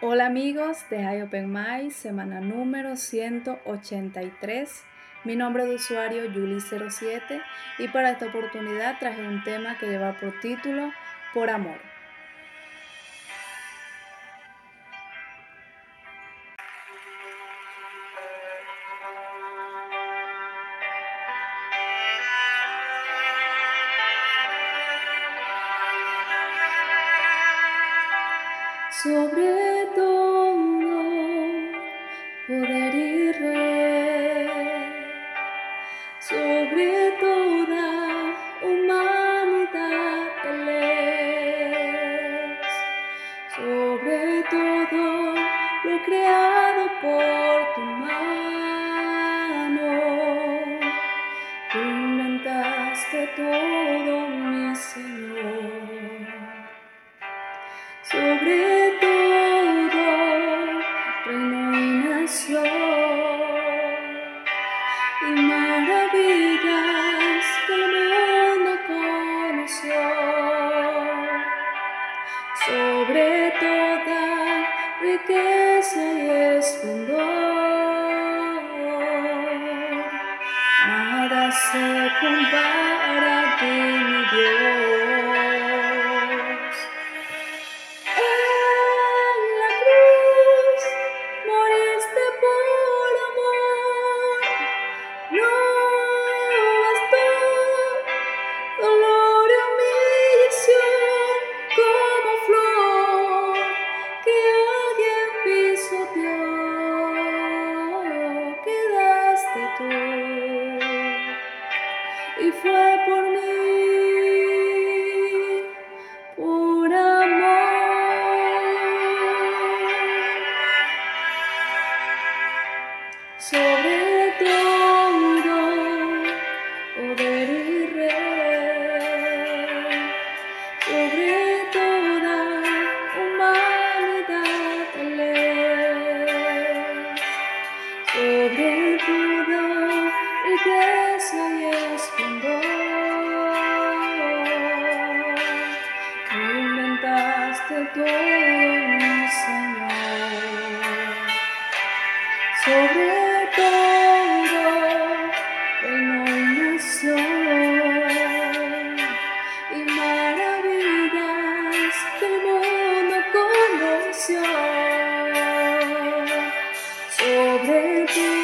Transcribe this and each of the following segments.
Hola amigos de High Open My, semana número 183. Mi nombre de usuario Yuli07 y para esta oportunidad traje un tema que lleva por título Por Amor. sobre poder y rey, sobre toda humanidad él es, sobre todo lo creado por tu mano, tú inventaste todo mi Señor. Sobre riqueza y esplendor. Nada se compara y fue por todo mi Señor. Sobre todo reino nación y maravillas que el mundo conoció. Sobre toda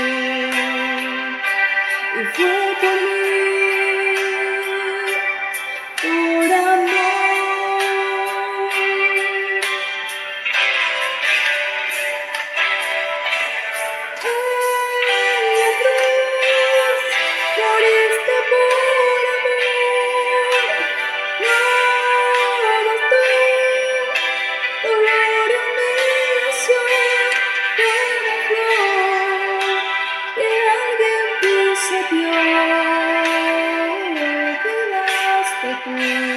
you. Thank you.